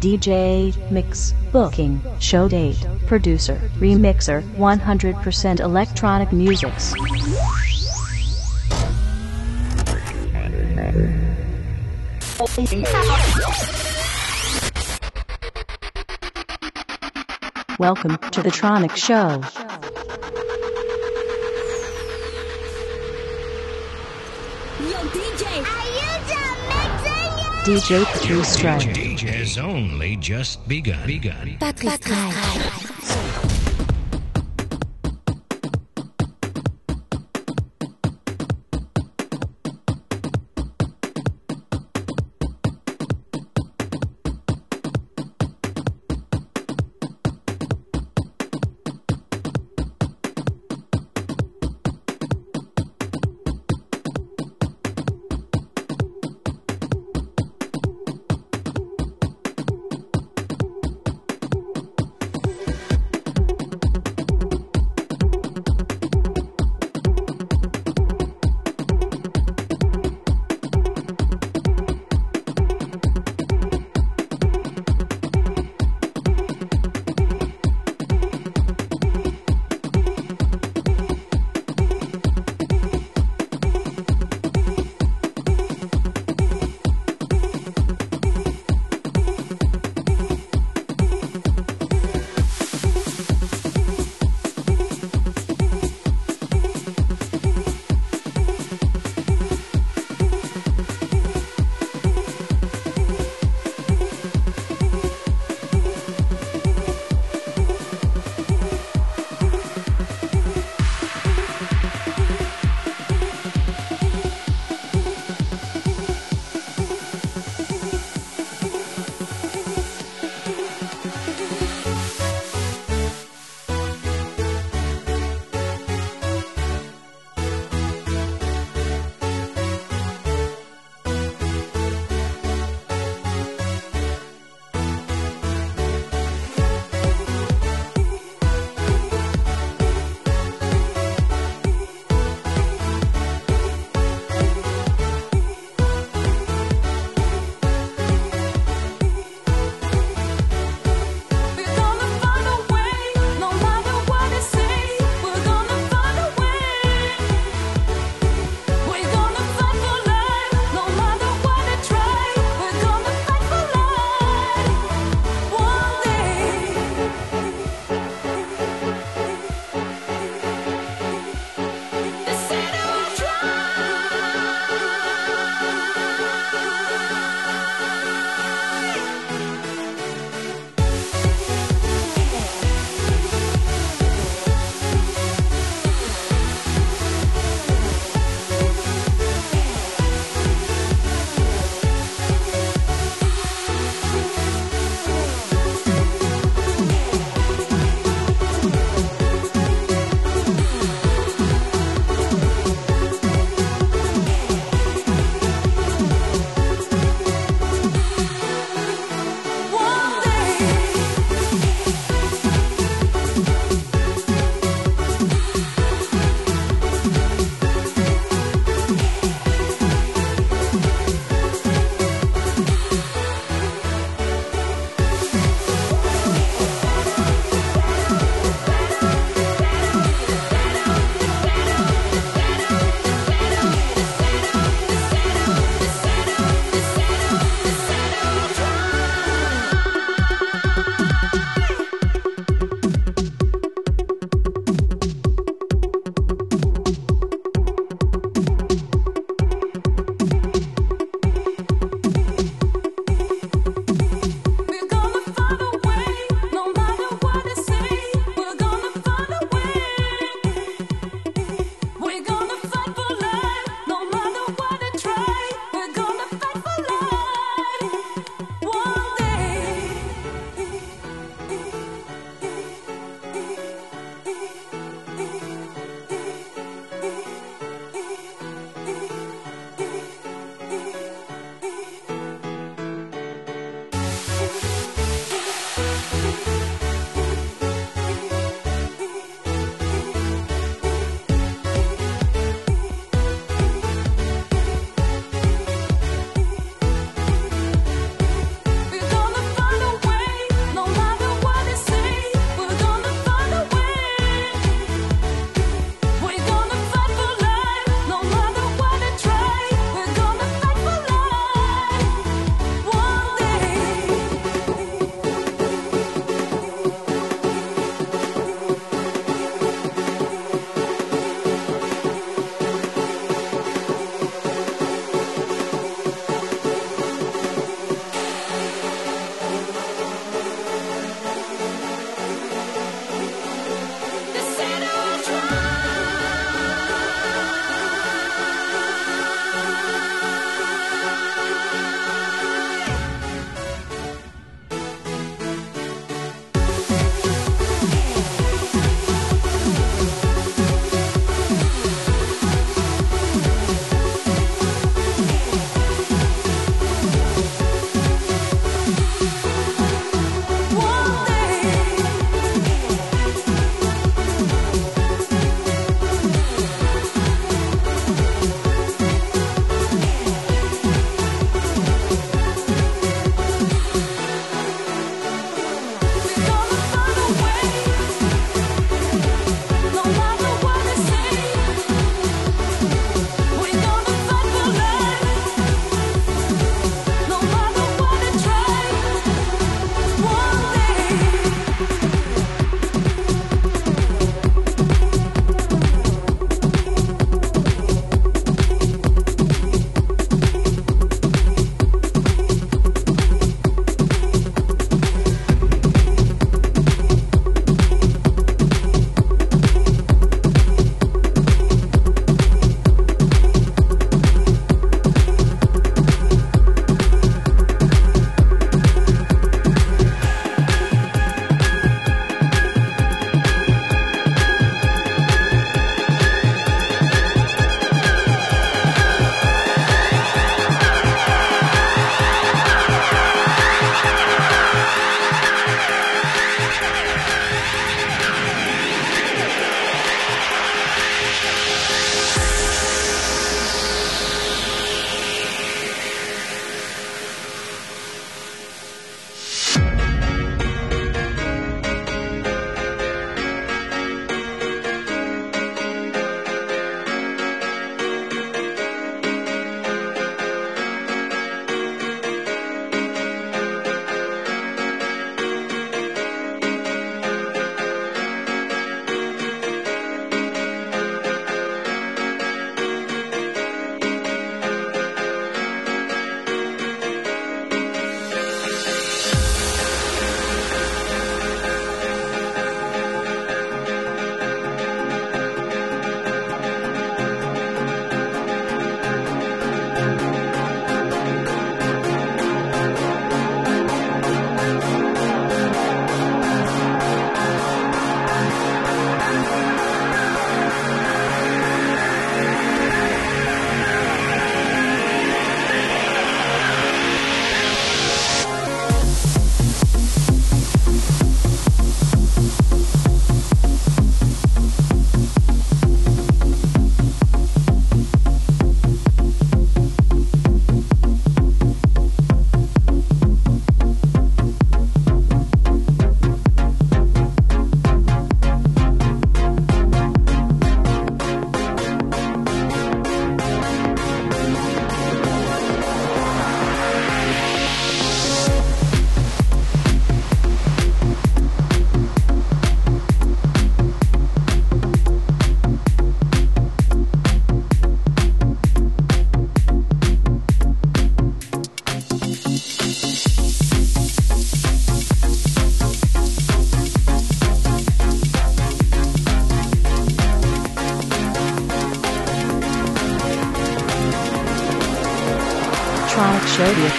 DJ, mix, booking, show date, producer, remixer, 100% electronic musics. Welcome to the Tronic Show. DJ Patrice Strike. DJ has only just begun. begun. Patrice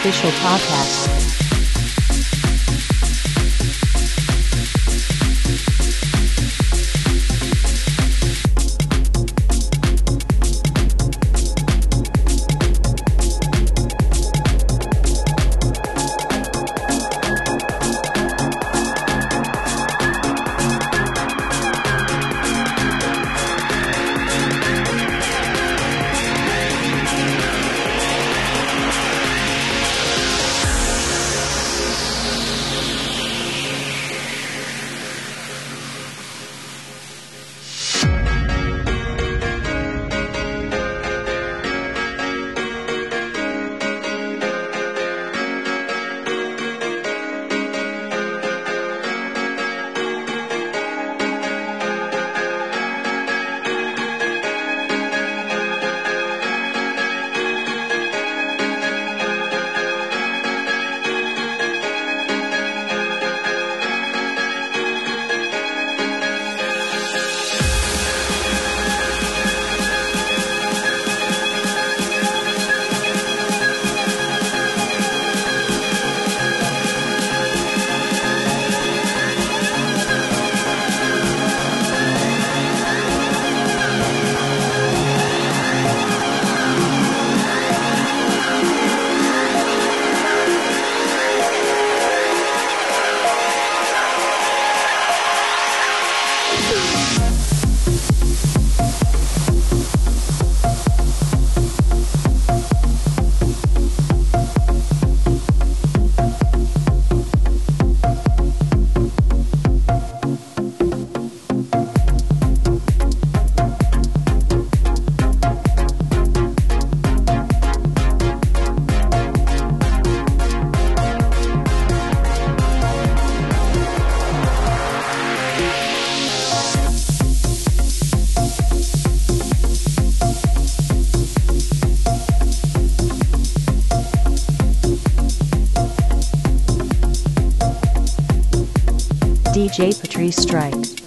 official podcast. DJ Patrice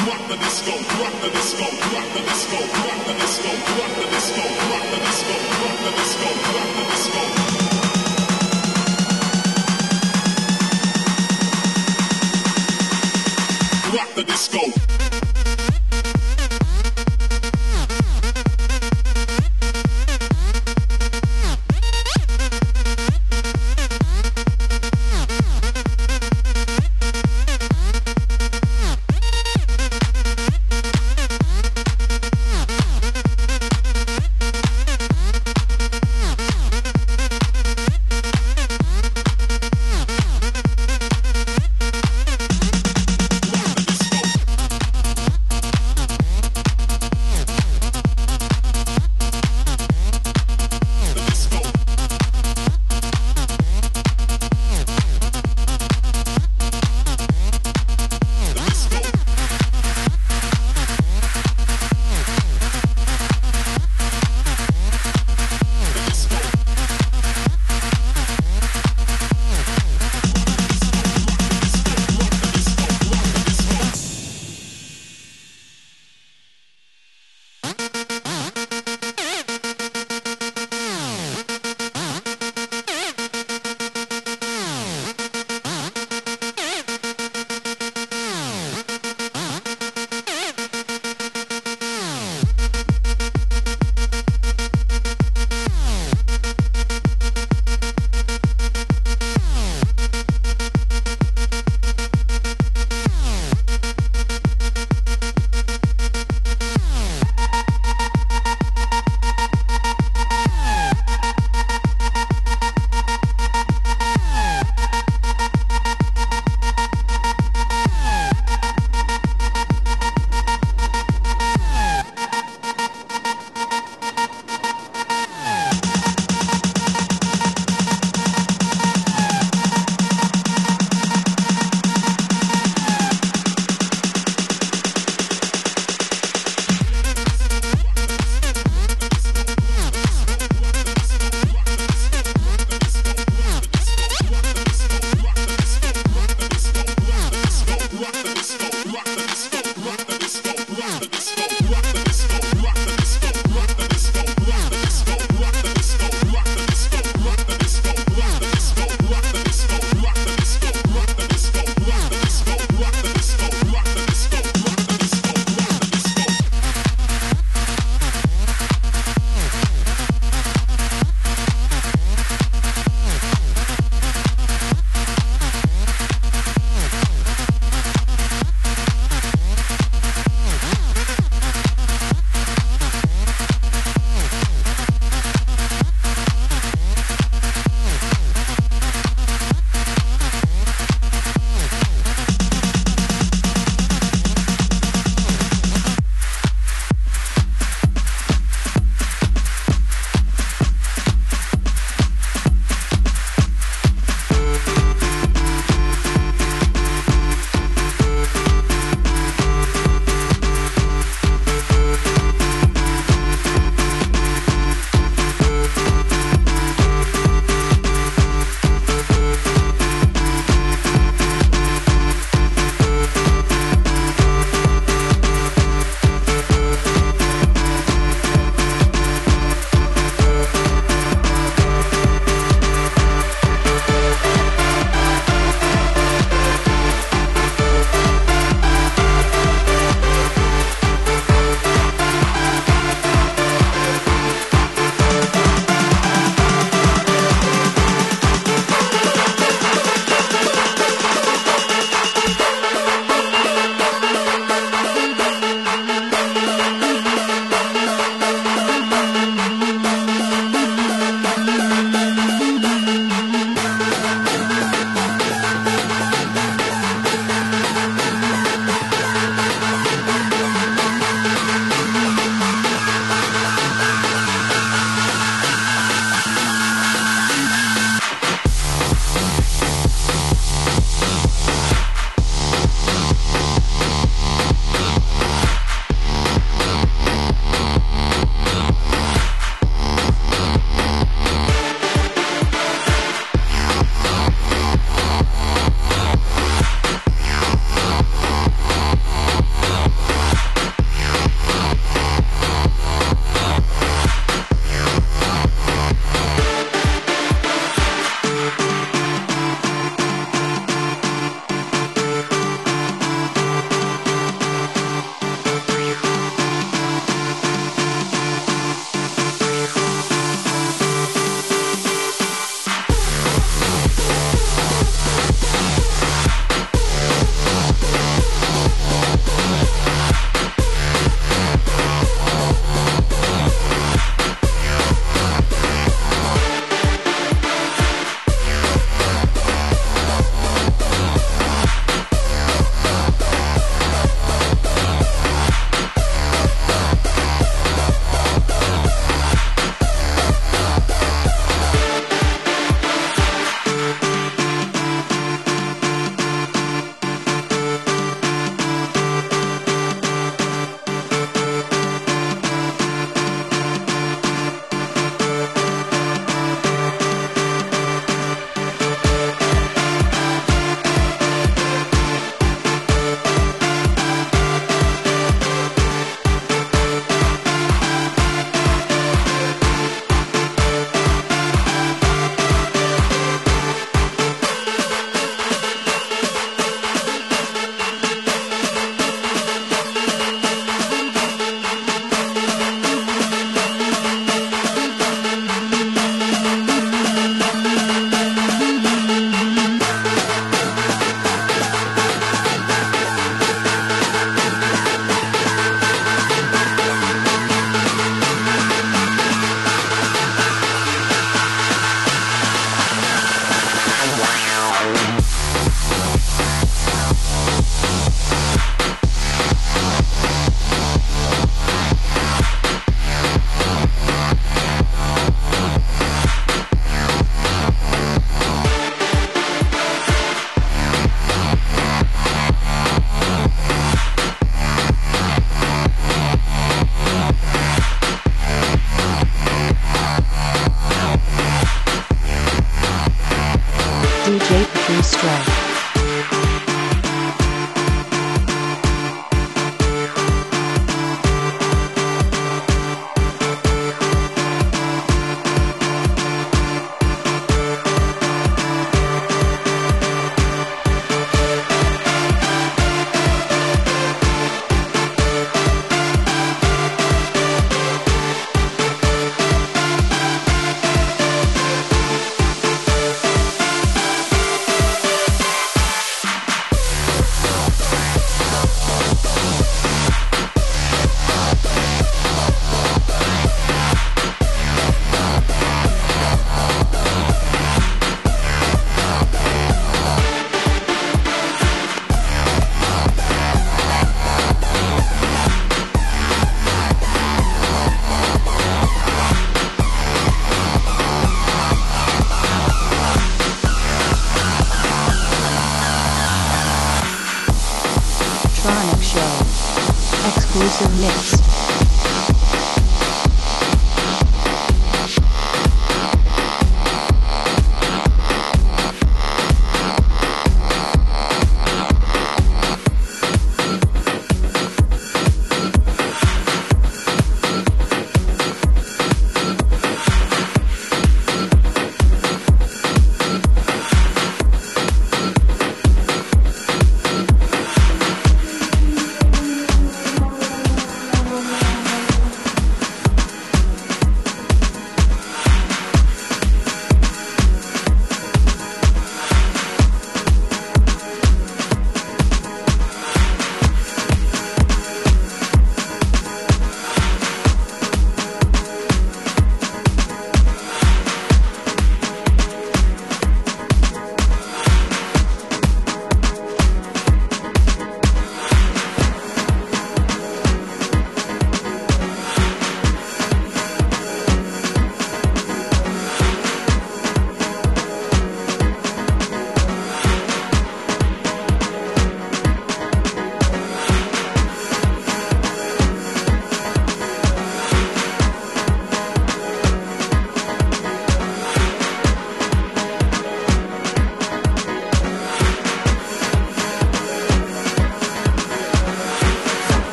rock the disco, rock the disco, rock the disco.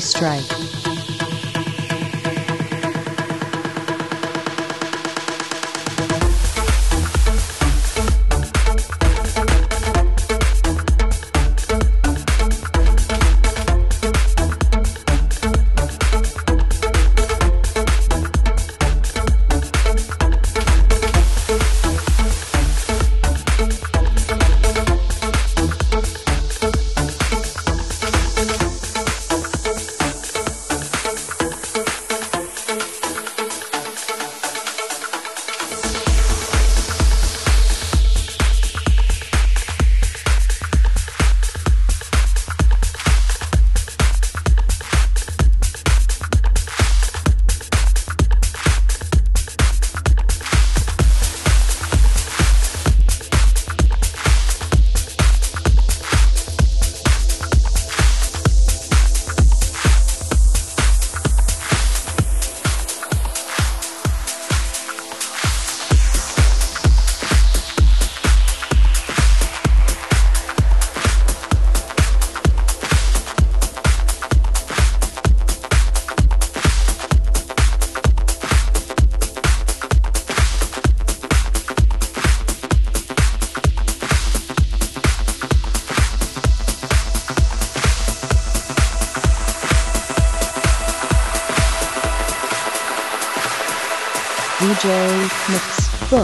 Strike.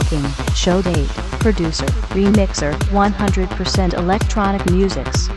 Booking Show Date Producer Remixer 100% Electronic Musics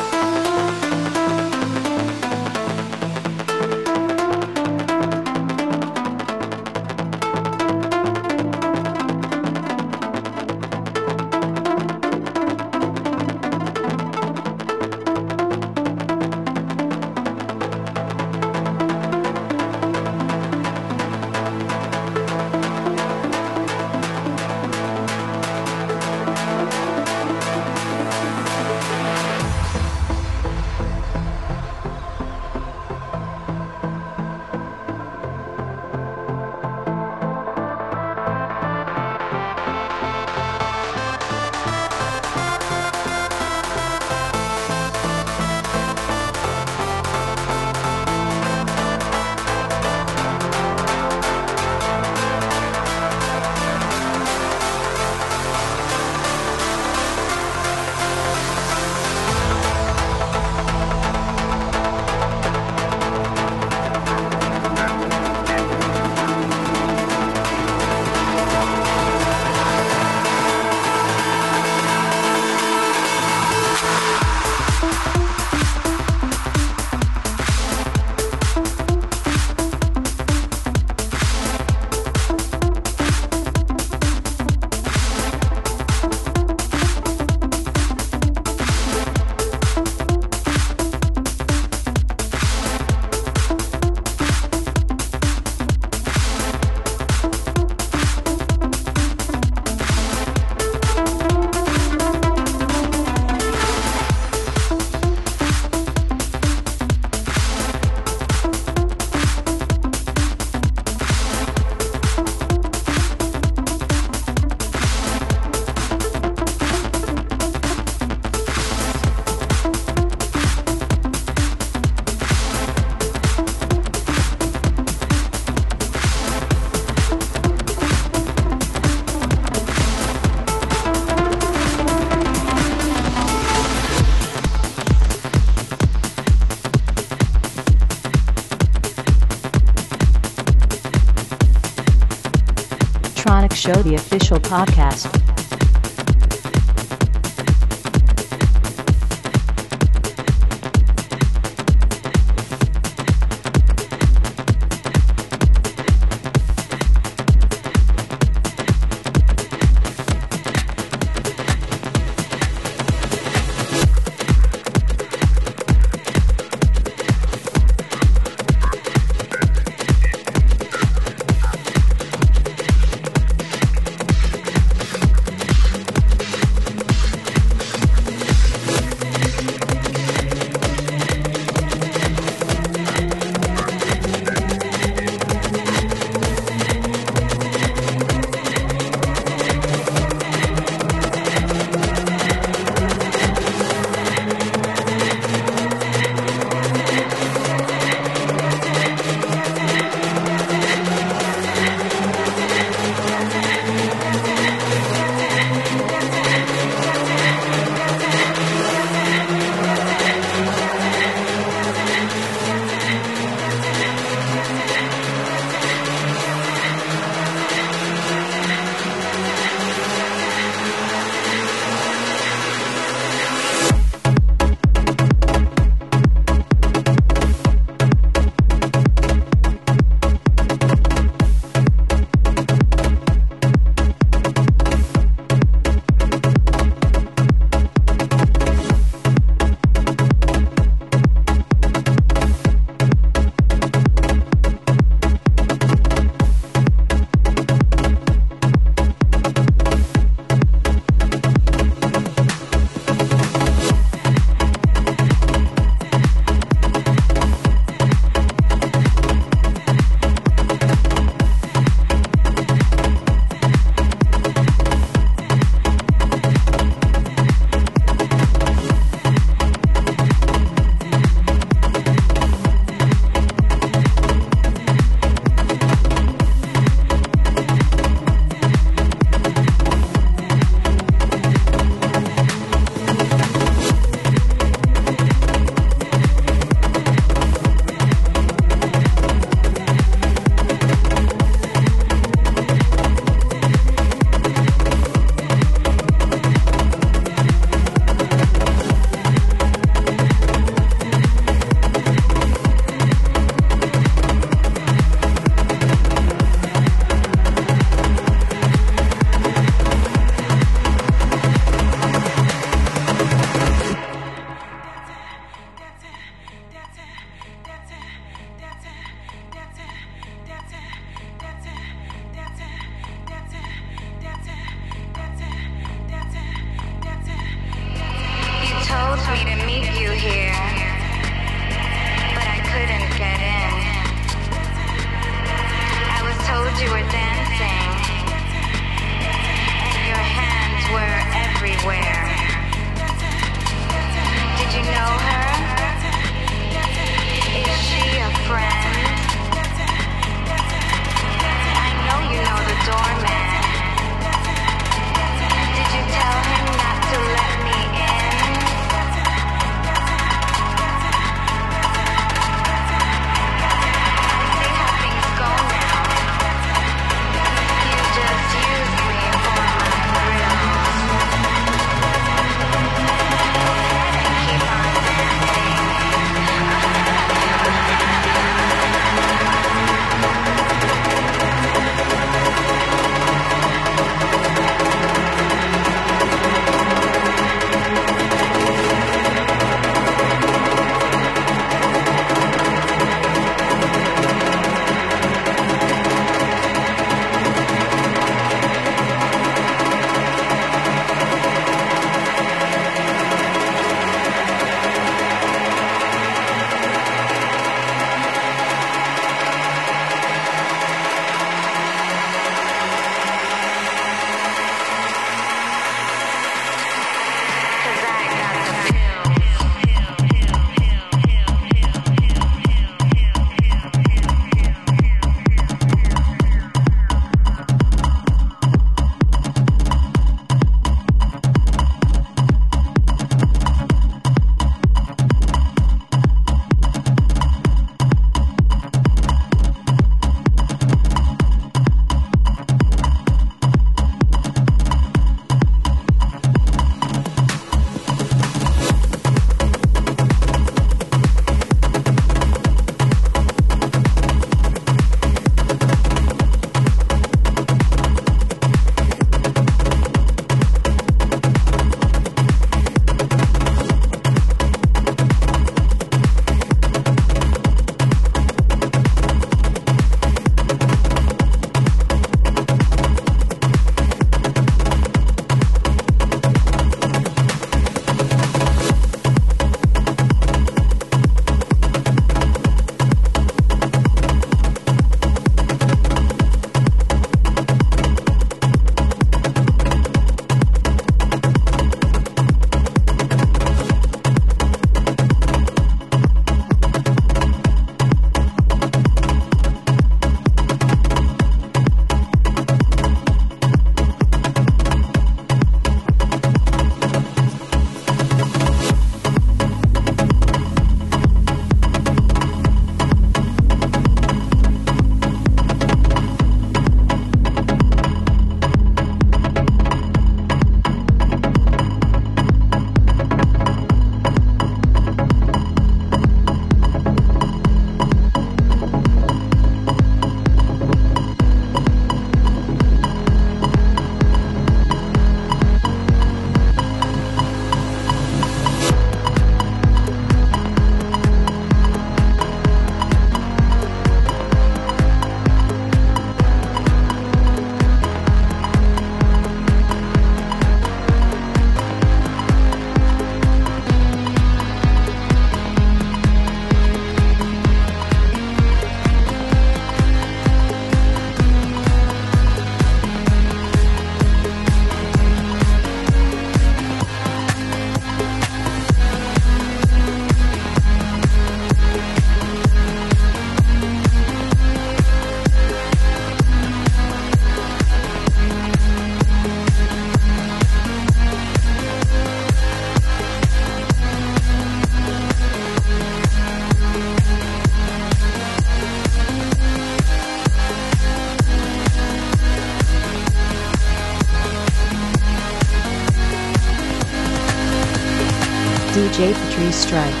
DJ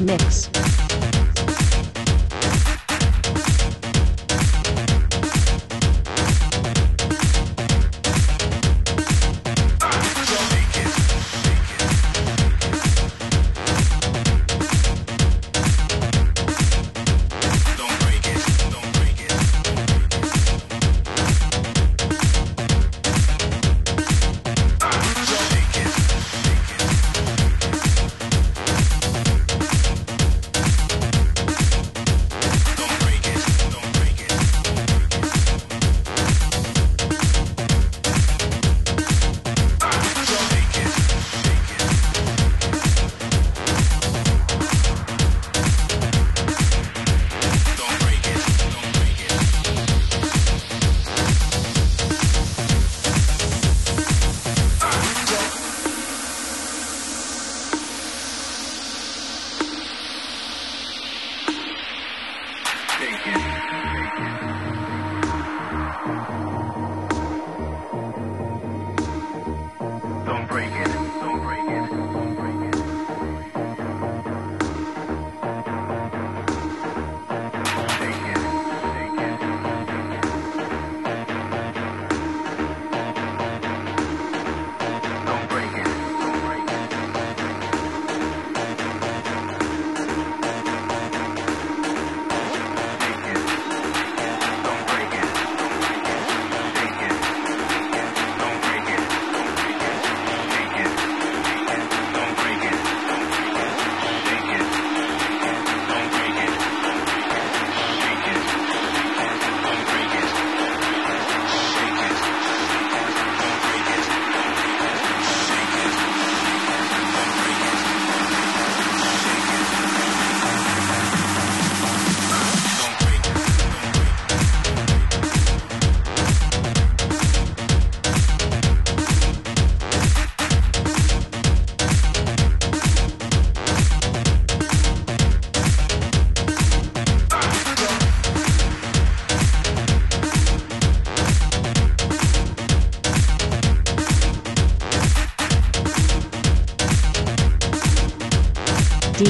mix.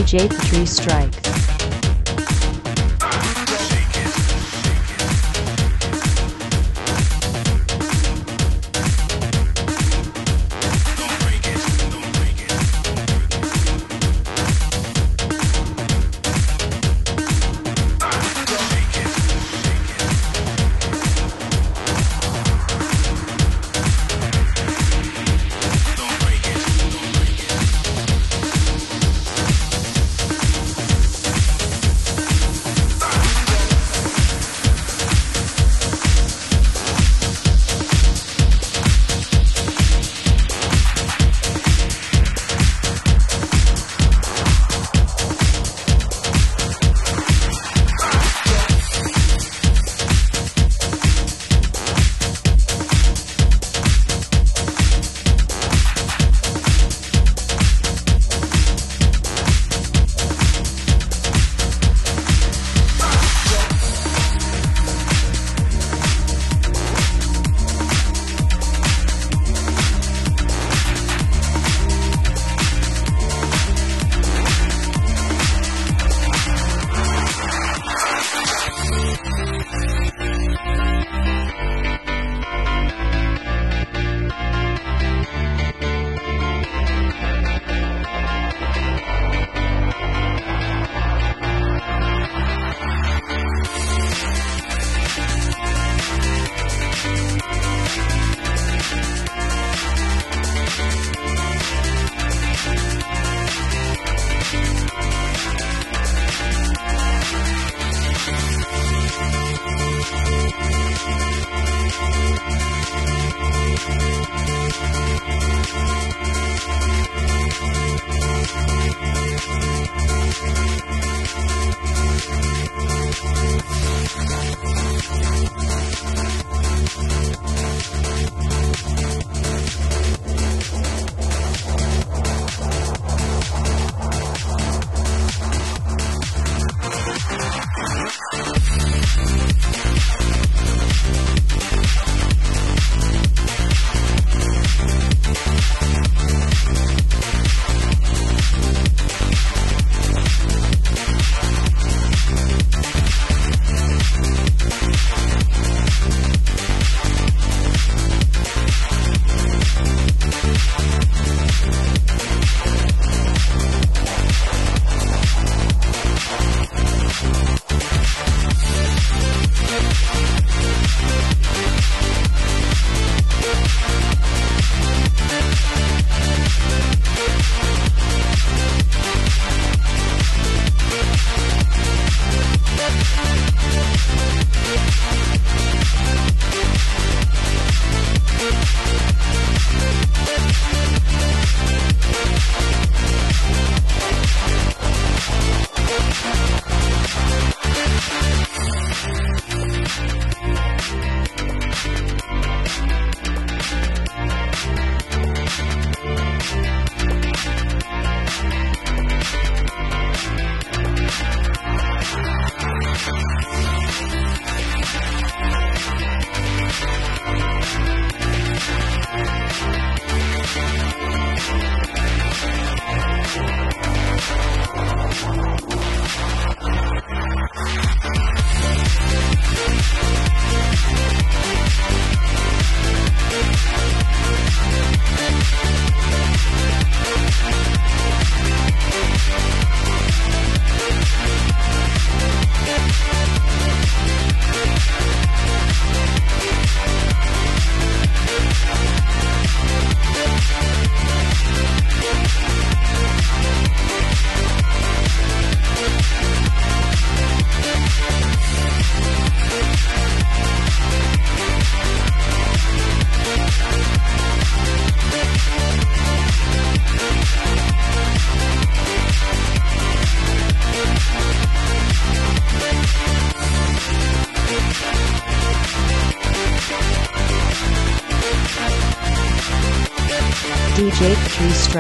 DJ Patrice Strike.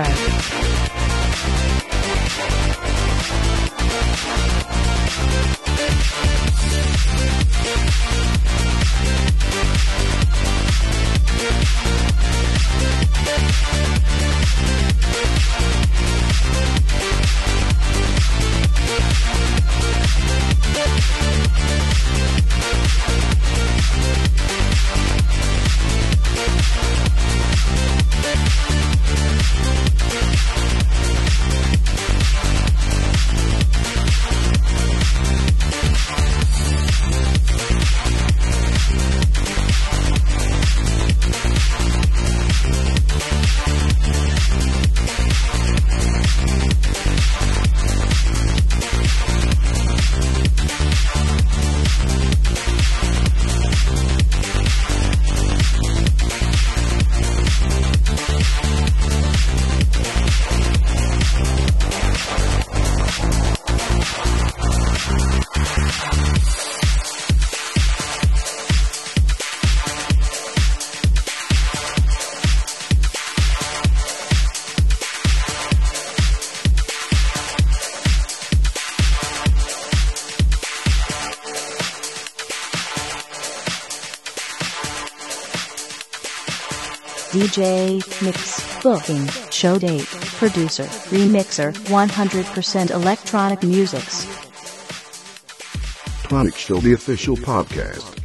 Tree DJ Mix Booking Show Date Producer Remixer 100% Electronic Musics Tonic Show, the official podcast.